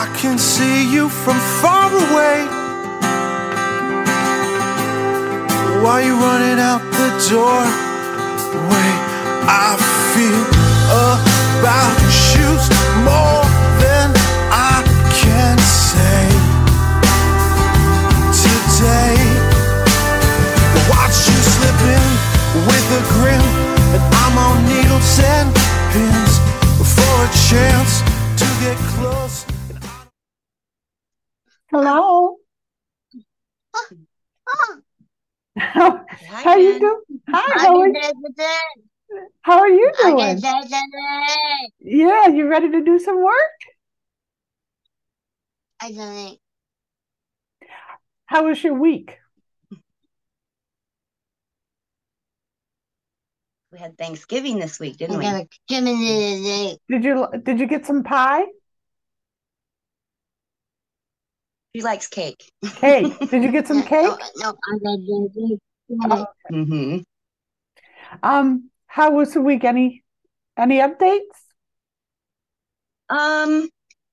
I can see you from far away. While you're running out the door, way I feel about shoes more than I can say today. Watch you slipping with a grin, and I'm on needles and pins for a chance to get close. Hello. How, Hi, how you doing? Hi, how are, how are you doing? Yeah, you ready to do some work? I don't How was your week? We had Thanksgiving this week, didn't we? Did you did you get some pie? She likes cake. Cake. Did you get some cake? No, I got some. hmm Um, how was the week? Any any updates? Um,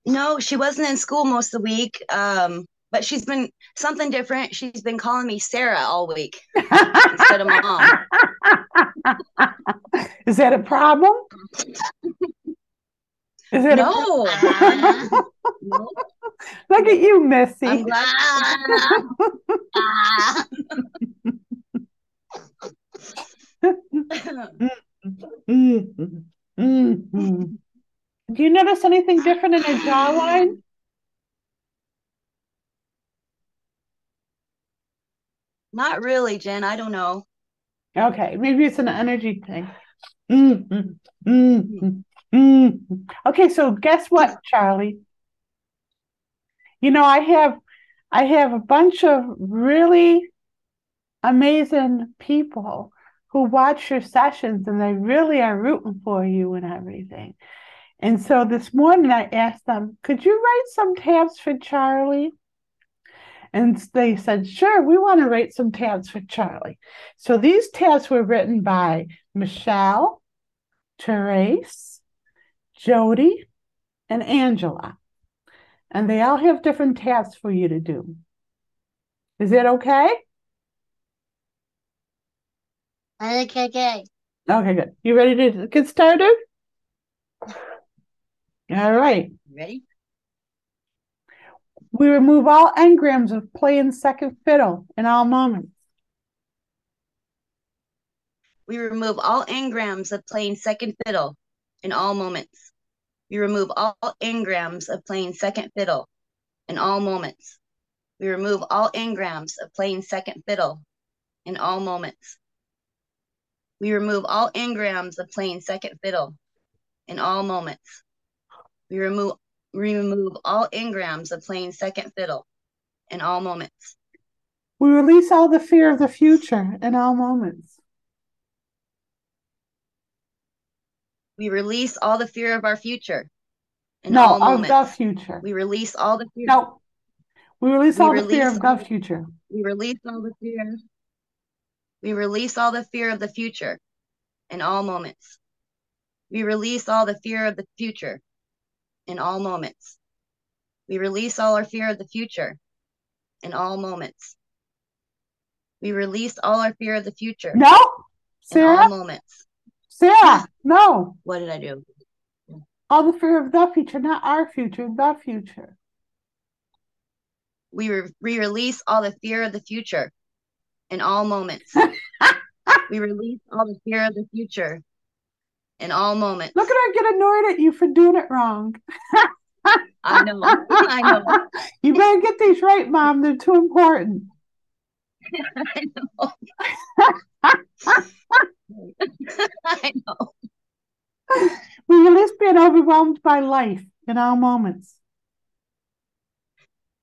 no, she wasn't in school most of the week. Um, but she's been something different. She's been calling me Sarah all week instead of mom. Is that a problem? Is that a No. no. look at you, Missy? I'm. Do you notice anything different in her jawline? Not really, Jen. I don't know. Okay, maybe it's an energy thing. Mhm. Mhm. Okay, so guess what, Charlie? You know, I have I have a bunch of really amazing people who watch your sessions and they really are rooting for you and everything. And so this morning I asked them, could you write some taps for Charlie? And they said, sure, we want to write some taps for Charlie. So these taps were written by Michelle, Therese, Jody, and Angela. And they all have different tasks for you to do. Is that okay? Okay, okay. Okay, good. You ready to get started? All right. Ready? We remove all engrams of playing second fiddle in all moments. We remove all engrams of playing second fiddle in all moments. We remove all engrams of playing second fiddle in all moments. We remove all engrams of playing second fiddle in all moments. We remove all engrams of playing second fiddle in all moments. We remove remove all engrams of playing second fiddle in all moments. We release all the fear of the future in all moments. We release all the fear of our future No, all of moments. the future. We release all the fear. No. We release We all the fear of the future. We release all the fear. We release all the fear of the future in all moments. We release all the fear of the future in all moments. We release all our fear of the future in all moments. We release all our fear of the future No, in all moments. Sarah, no. What did I do? All the fear of the future, not our future, the future. We, re- we release all the fear of the future in all moments. we release all the fear of the future in all moments. Look at her get annoyed at you for doing it wrong. I know. I know. You better get these right, Mom. They're too important. I know. I know. We release being overwhelmed by life in all moments.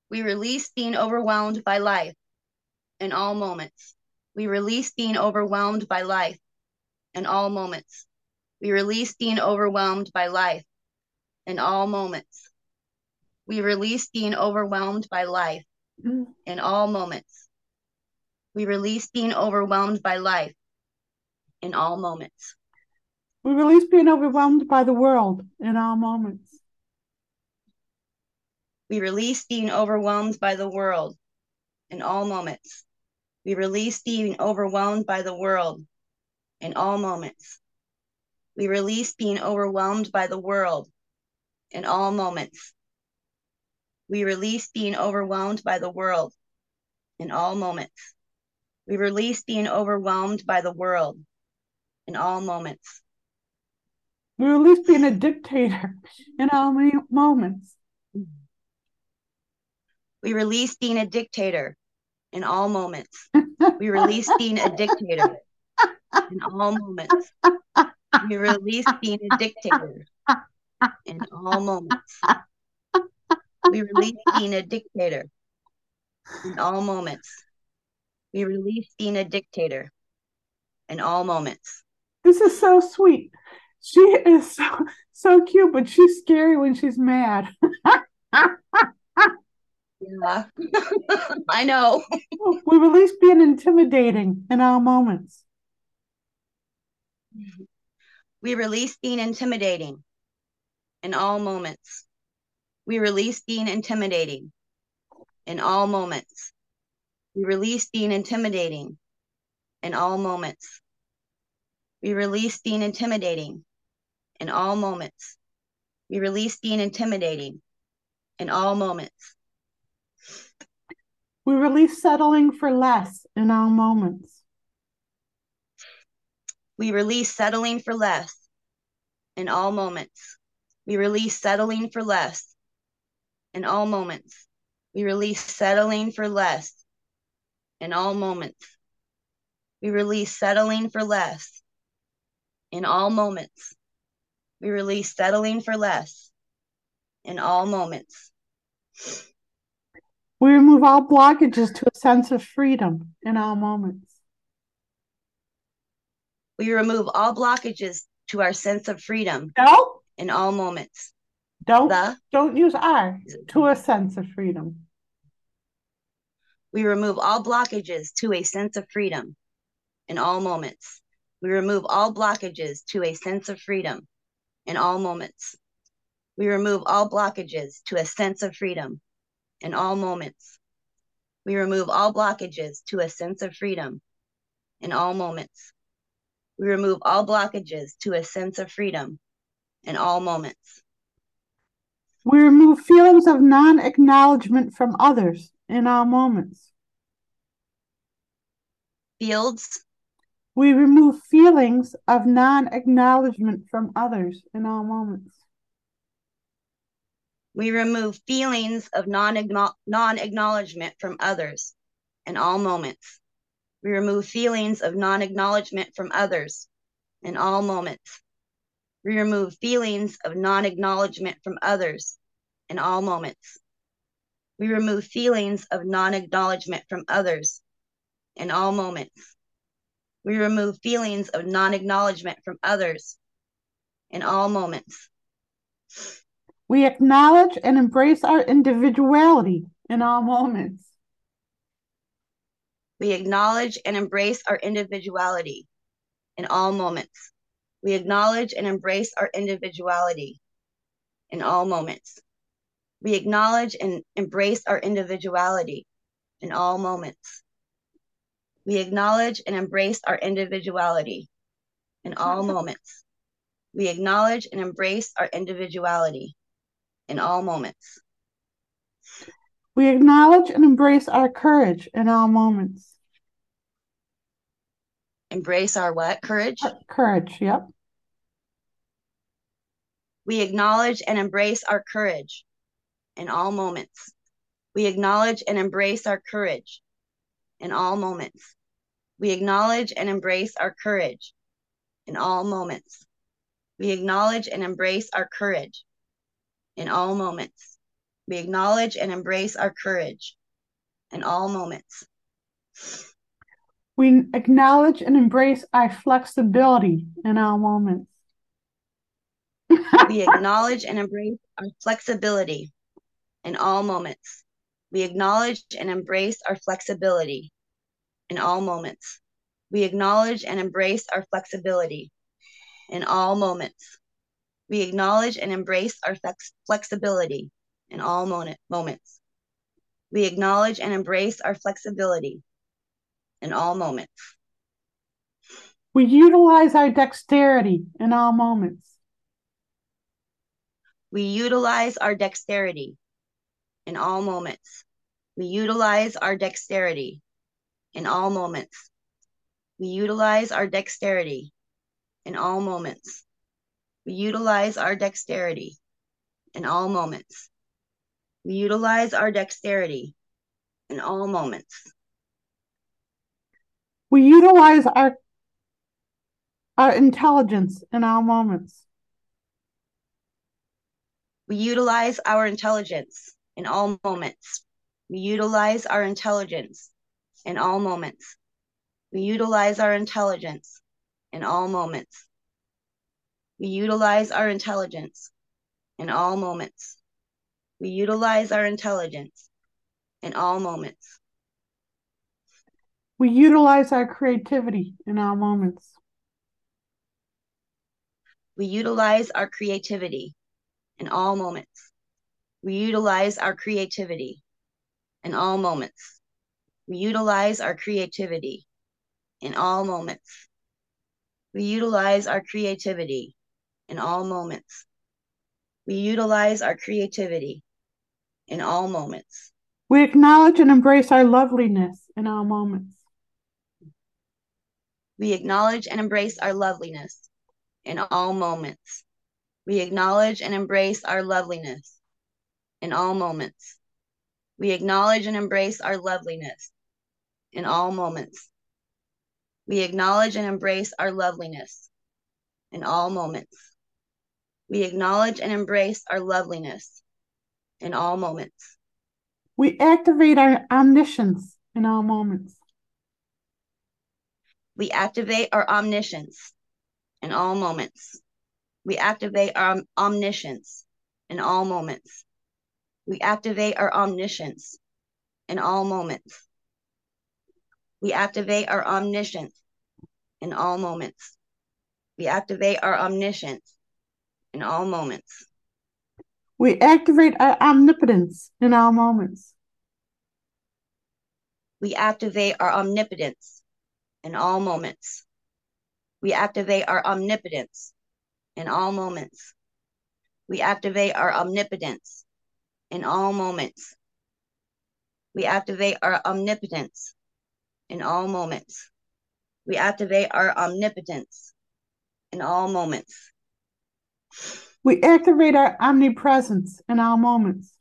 We release being overwhelmed by life in all moments. We release being overwhelmed by life in all moments. We release being overwhelmed by life in all moments. We release being overwhelmed by life mm. in all moments. We release being overwhelmed by life in all moments. We release being overwhelmed by the world in all moments. We release being overwhelmed by the world in all moments. We release being overwhelmed by the world in all moments. We release being overwhelmed by the world in all moments. We release being overwhelmed by the world in all moments. We release being overwhelmed by the world in all moments. We release being a dictator in all moments. We release being a dictator in all moments. We release being a dictator in all moments. We release being a dictator in all moments. We release being a dictator in all moments. We release being a dictator in all moments. This is so sweet. She is so so cute, but she's scary when she's mad. Yeah, I know. we release being intimidating in all moments. We release being intimidating in all moments. We release being intimidating in all moments. We release being intimidating in all moments. We release being intimidating in all moments. We release being intimidating in all moments. We release settling for less in all moments. We release settling for less in all moments. We release settling for less in all moments. We release settling for less in all moments. We release settling for less in all moments. We release settling for less in all moments. We remove all blockages to a sense of freedom in all moments. We remove all blockages to our sense of freedom No, in all moments. don't The don't use I to a sense of freedom. we remove all blockages to a sense of freedom in all moments. We remove all blockages to a sense of freedom in all moments. We remove all blockages to a sense of freedom in all moments. We remove all blockages to a sense of freedom in all moments. We remove all blockages to a sense of freedom in all moments. We remove feelings of non acknowledgement from others in all moments. Fields, We remove feelings of non acknowledgement from others in all moments. we remove feelings of non acknowledgement from others in all moments. We remove feelings of non acknowledgement from others in all moments. We remove feelings of non acknowledgement from others in all moments. We remove feelings of non acknowledgement from others in all moments. We remove feelings of non acknowledgement from others in all moments. We acknowledge and embrace our individuality in all moments. We acknowledge and embrace our individuality in all moments. We acknowledge and embrace our individuality in all moments. We acknowledge and embrace our individuality in all moments. We acknowledge and embrace our individuality in all moments. We acknowledge and embrace our individuality in all moments. We acknowledge and embrace our courage in all moments. Embrace our what? Courage. Uh, courage, yep. We acknowledge and embrace our courage in all moments. We acknowledge and embrace our courage in all moments. We acknowledge and embrace our courage in all moments. We acknowledge and embrace our courage in all moments. We acknowledge and embrace our courage in all moments. We acknowledge and embrace our flexibility in all moments. We acknowledge and embrace our flexibility in all moments. We acknowledge and embrace our flexibility in all moments. We acknowledge and embrace our flexibility in all moments. We acknowledge and embrace our flex- flexibility in all moment, moments. We acknowledge and embrace our flexibility in all moments. We utilize our dexterity in all moments. We utilize our dexterity in all moments. We utilize our dexterity in all moments. We utilize our dexterity in all moments. We utilize our dexterity in all moments. We utilize our dexterity in all moments. We utilize our our intelligence in all moments. We utilize our intelligence in all moments. We utilize our intelligence in all moments. We utilize our intelligence in all moments. We utilize our intelligence in all moments. We utilize our intelligence in all moments. We utilize our creativity in all moments. We utilize our creativity in all moments. We utilize our creativity in all moments. We utilize our creativity in all moments. We utilize our creativity in all moments. We utilize our creativity in all moments. We acknowledge and embrace our loveliness in all moments. We acknowledge and embrace our loveliness in all moments. We acknowledge and embrace our loveliness in all moments. We acknowledge and embrace our loveliness in all moments. We acknowledge and embrace our loveliness in all moments. We acknowledge and embrace our loveliness in all moments. We activate our omniscience in all moments. We activate our omniscience in all moments. We activate our omniscience in all moments. We activate our omniscience in all moments. We activate our omniscience in all moments. We activate our omniscience in all moments. We activate our omnipotence in all moments. We activate our omnipotence in all moments. We activate our omnipotence in all moments. We activate our omnipotence in all moments. We activate our omnipotence in all moments. We activate our omnipotence in all moments. We activate our omnipresence in all moments.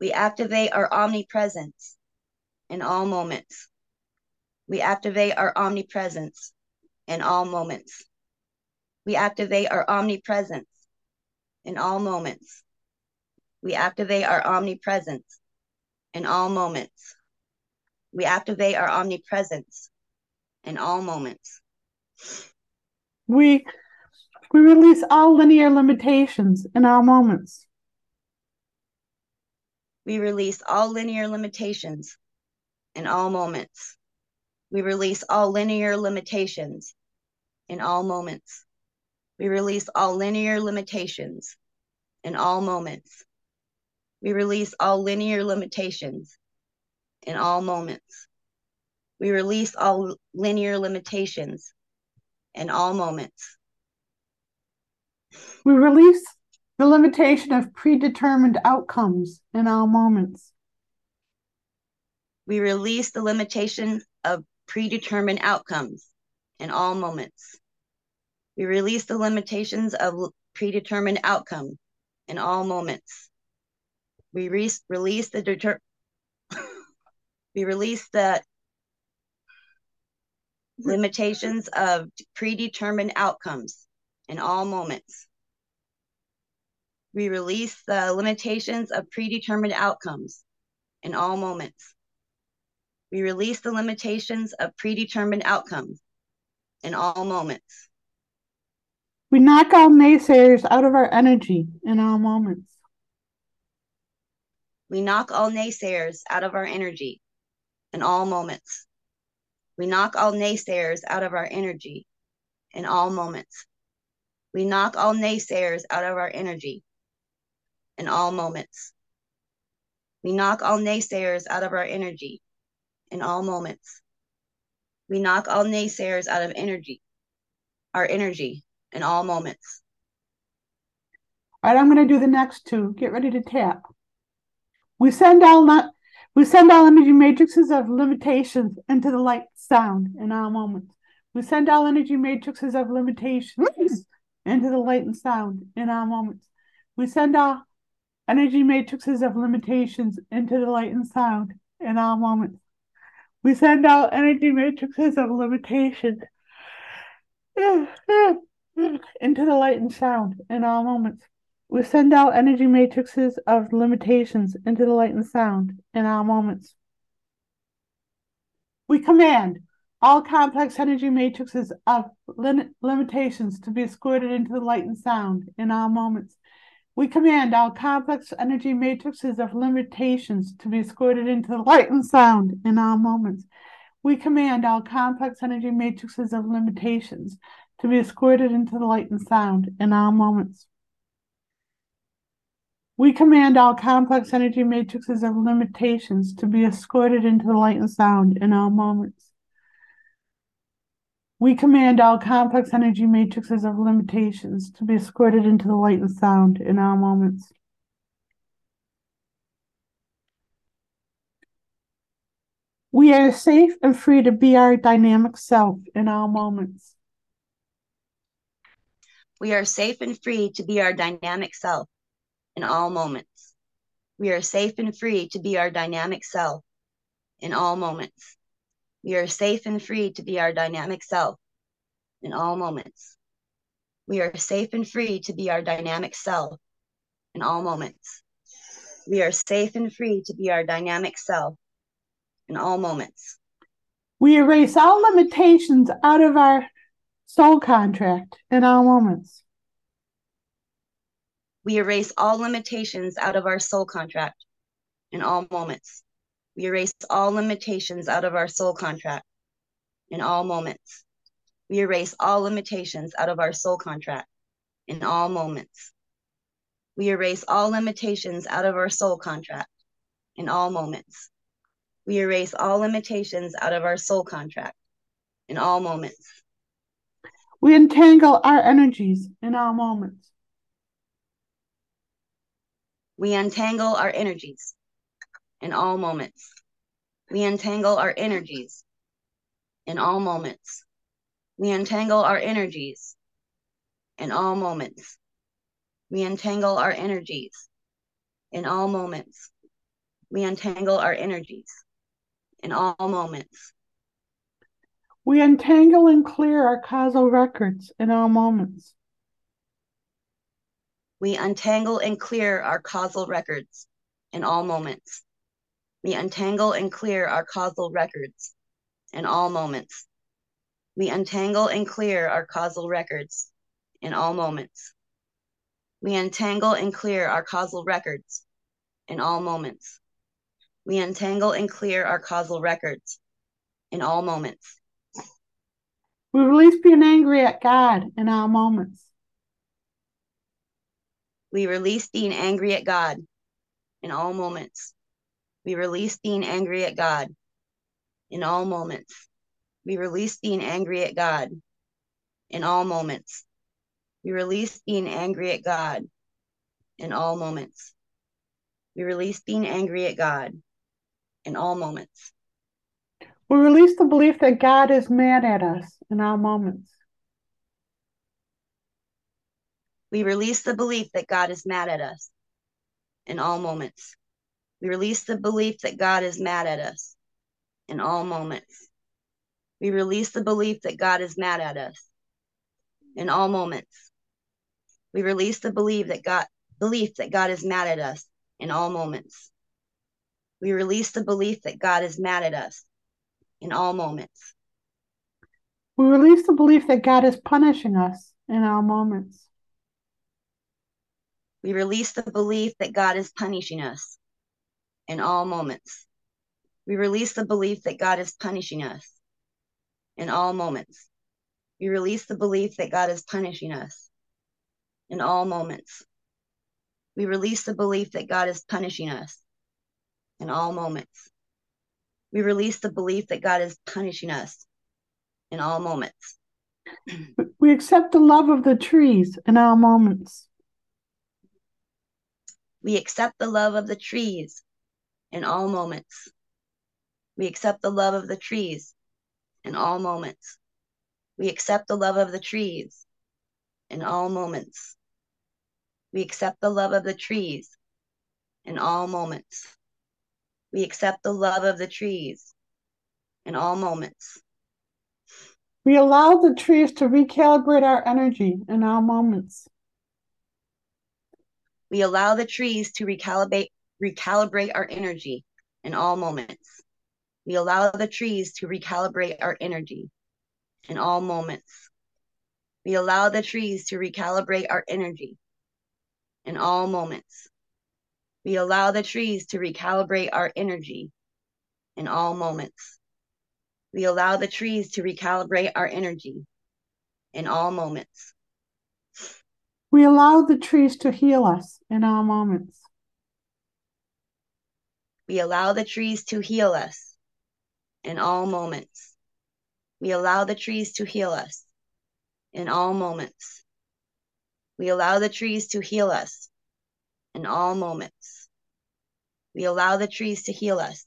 We activate our omnipresence in all moments. We activate our omnipresence in all moments. We activate our omnipresence in all moments. We activate our omnipresence in all moments. We activate our omnipresence in all moments. We we release all linear limitations in all moments. We release all linear limitations in all moments. We release all linear limitations in all moments. We release all linear limitations in all moments. We release all linear limitations in all moments. We release all linear limitations in all moments. We release the limitation of predetermined outcomes in all moments. We release the limitation of predetermined outcomes in all moments. We release the limitations of predetermined outcome in all moments. We re- release the deter- we release the limitations of predetermined outcomes in all moments. We release the limitations of predetermined outcomes in all moments. We release the limitations of predetermined outcomes in all moments. We knock all naysayers out of our energy in all moments. We knock all naysayers out of our energy in all moments. We knock all naysayers out of our energy in all moments. We knock all naysayers out of our energy in all moments. We knock all naysayers out of our energy in all moments. We knock all naysayers out of energy, our energy in all moments. All right, I'm going to do the next two. Get ready to tap. We send all we send all energy matrices of limitations into the light sound in all moments. We send all energy matrices of limitations into the light and sound in all moments. We send all energy matrices of limitations into the light and sound in all moments. We send out energy matrices of limitations uh, uh, uh, into the light and sound in all moments. We send out energy matrices of limitations into the light and sound in our moments. We command all complex energy matrices of lim- limitations to be escorted into the light and sound in our moments. We command all complex energy matrices of limitations to be escorted into the light and sound in our moments. We command all complex energy matrices of limitations to be escorted into the light and sound in all moments. We command all complex energy matrices of limitations to be escorted into the light and sound in all moments. We command all complex energy matrices of limitations to be escorted into the light and sound in all moments. We are safe and free to be our dynamic self in all moments. We are safe and free to be our dynamic self in all moments. We are safe and free to be our dynamic self in all moments. We are safe and free to be our dynamic self in all moments. We are safe and free to be our dynamic self in all moments. We are safe and free to be our dynamic self in all moments. We erase all limitations out of our soul contract in all moments. We erase all limitations out of our soul contract in all moments. We erase all limitations out of our soul contract in all moments. We erase all limitations out of our soul contract in all moments. We erase all limitations out of our soul contract in all moments. We erase all limitations out of our soul contract in all moments. We entangle our energies in all moments. We untangle our energies in all moments. We untangle our energies in all moments. We untangle our energies in all moments. We untangle our energies in all moments. We untangle our energies in all moments. We untangle and clear our causal records in all moments. We untangle and clear our causal records in all moments. We untangle and clear our causal records in all moments. We untangle and clear our causal records in all moments. We untangle and clear our causal records in all moments. We untangle and clear our causal records in all moments. We release being angry at God in all moments. We release being angry at God in all moments. We release being angry at God in all moments. We release being angry at God in all moments. We release being angry at God in all moments. We release being angry at God in all moments. We release the belief that God is mad at us in all moments. We release the belief that God is mad at us in all moments. We release the belief that God is mad at us in all moments. We release the belief that God is mad at us in all moments. We release the belief that God belief that God is mad at us in all moments. We release the belief that God is mad at us in all moments. We release the belief that God is punishing us in all moments. We release the belief that God is punishing us in all moments. We release the belief that God is punishing us in all moments. We release the belief that God is punishing us in all moments. We release the belief that God is punishing us in all moments. We release the belief that God is punishing us in all moments. We accept the love of the trees in all moments. We accept the love of the trees in all moments. We accept the love of the trees in all moments. We accept the love of the trees in all moments. We accept the love of the trees in all moments. We accept the love of the trees in all moments. We allow the trees to recalibrate our energy in all moments. We allow the trees to recalibrate recalibrate our energy in all moments. We allow the trees to recalibrate our energy in all moments. We allow the trees to recalibrate our energy in all moments. We allow the trees to recalibrate our energy in all moments. We allow the trees to recalibrate our energy in all moments. We allow the trees to heal us in all moments. We allow the trees to heal us in all moments. We allow the trees to heal us in all moments. We allow the trees to heal us in all moments. We allow the trees to heal us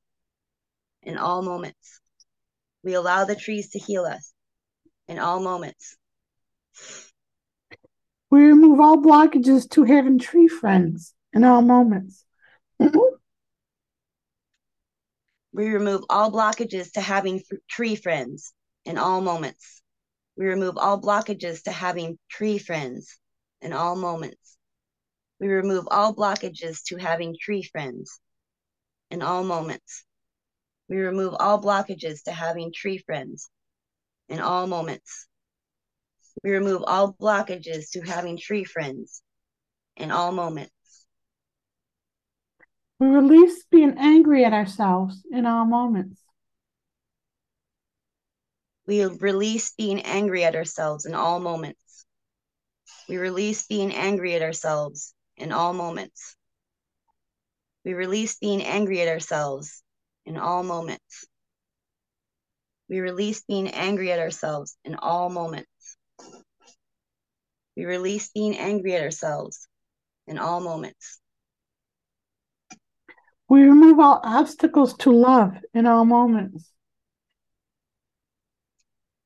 in all moments. We allow the trees to heal us in all moments. We remove all blockages to having tree friends in all moments. Mm-hmm. We remove all blockages to having f- tree friends in all moments. We remove all blockages to having tree friends in all moments. We remove all blockages to having tree friends in all moments. We remove all blockages to having tree friends in all moments. We remove all blockages to having tree friends in all moments. We release being angry at ourselves in all moments. We release being angry at ourselves in all moments. We release being angry at ourselves in all moments. We release being angry at ourselves in all moments. We release being angry at ourselves in all moments. We release being angry at ourselves in all moments. We remove all obstacles to love in all moments.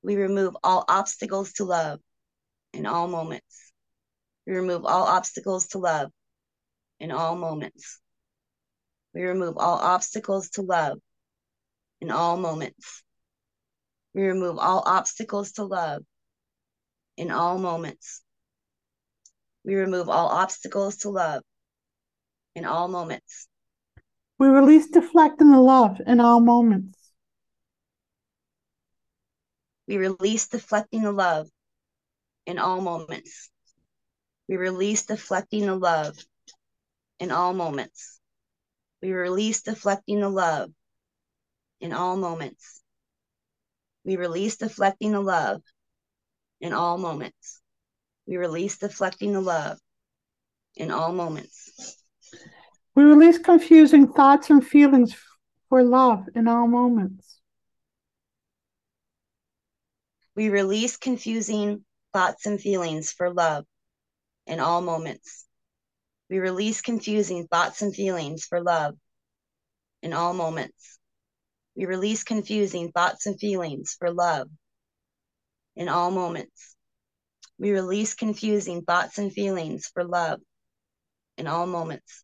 We remove all obstacles to love in all moments. We remove all obstacles to love in all moments. We remove all obstacles to love in all moments. We remove all obstacles to love in all moments. We remove all obstacles to love in all moments. We release deflecting the love in all moments. We release deflecting the love in all moments. We release deflecting the love in all moments. We release deflecting the love in all moments. We release deflecting the love in all moments. We release deflecting the love in all moments. We release confusing thoughts and feelings for love in all moments. We release confusing thoughts and feelings for love in all moments. We release confusing thoughts and feelings for love in all moments. We release confusing thoughts and feelings for love in all moments. We release confusing thoughts and feelings for love in all moments.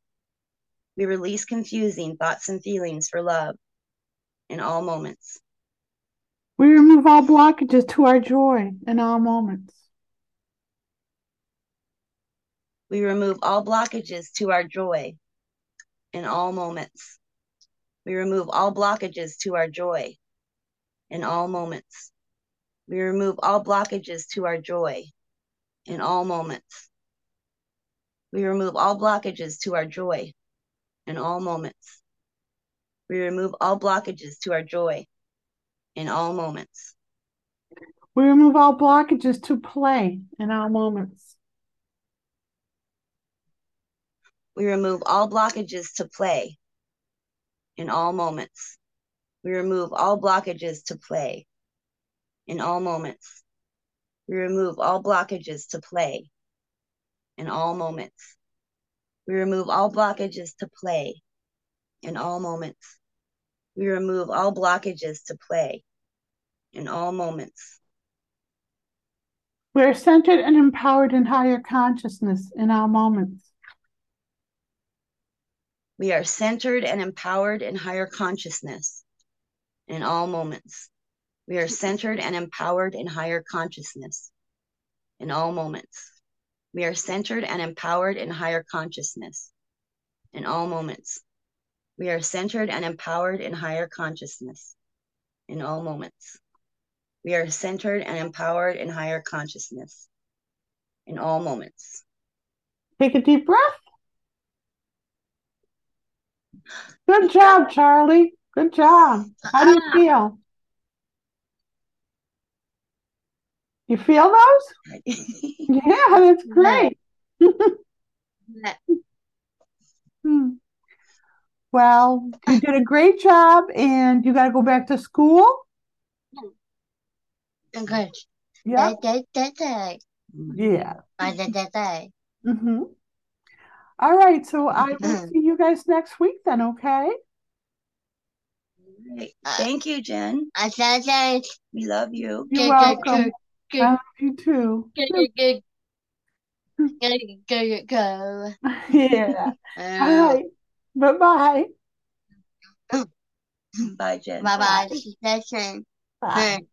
We release confusing thoughts and feelings for love in all moments. We remove all blockages to our joy in all moments. We remove all blockages to our joy in all moments. We remove all blockages to our joy in all moments. We remove all blockages to our joy in all moments. We remove all blockages to our joy in all moments. We remove all blockages to our joy in all moments. We remove all blockages to play in all moments. We remove all blockages to play in all moments. We remove all blockages to play in all moments. We remove all blockages to play in all moments. We remove all blockages to play in all moments. We remove all blockages to play in all moments. We're centered and empowered in higher consciousness in all moments. We are centered and empowered in higher consciousness in all moments. We are centered and empowered in higher consciousness in all moments. We are centered and empowered in higher consciousness in all moments. We are centered and empowered in higher consciousness in all moments. We are centered and empowered in higher consciousness in all moments. Take a deep breath. Good job, Charlie. Good job. How do you ah. feel? You feel those? Yeah, that's great. Hmm. Well, you did a great job and you got to go back to school. Good. Yeah. Yeah. day, day, day. hmm All right. So I will see you guys next week then, okay? Right. Thank you, Jen. I said that. We love you. You're welcome. I you too. good, good, good, go. Yeah. All Uh, right. Bye-bye. Bye, Jen. bye bye. Bye.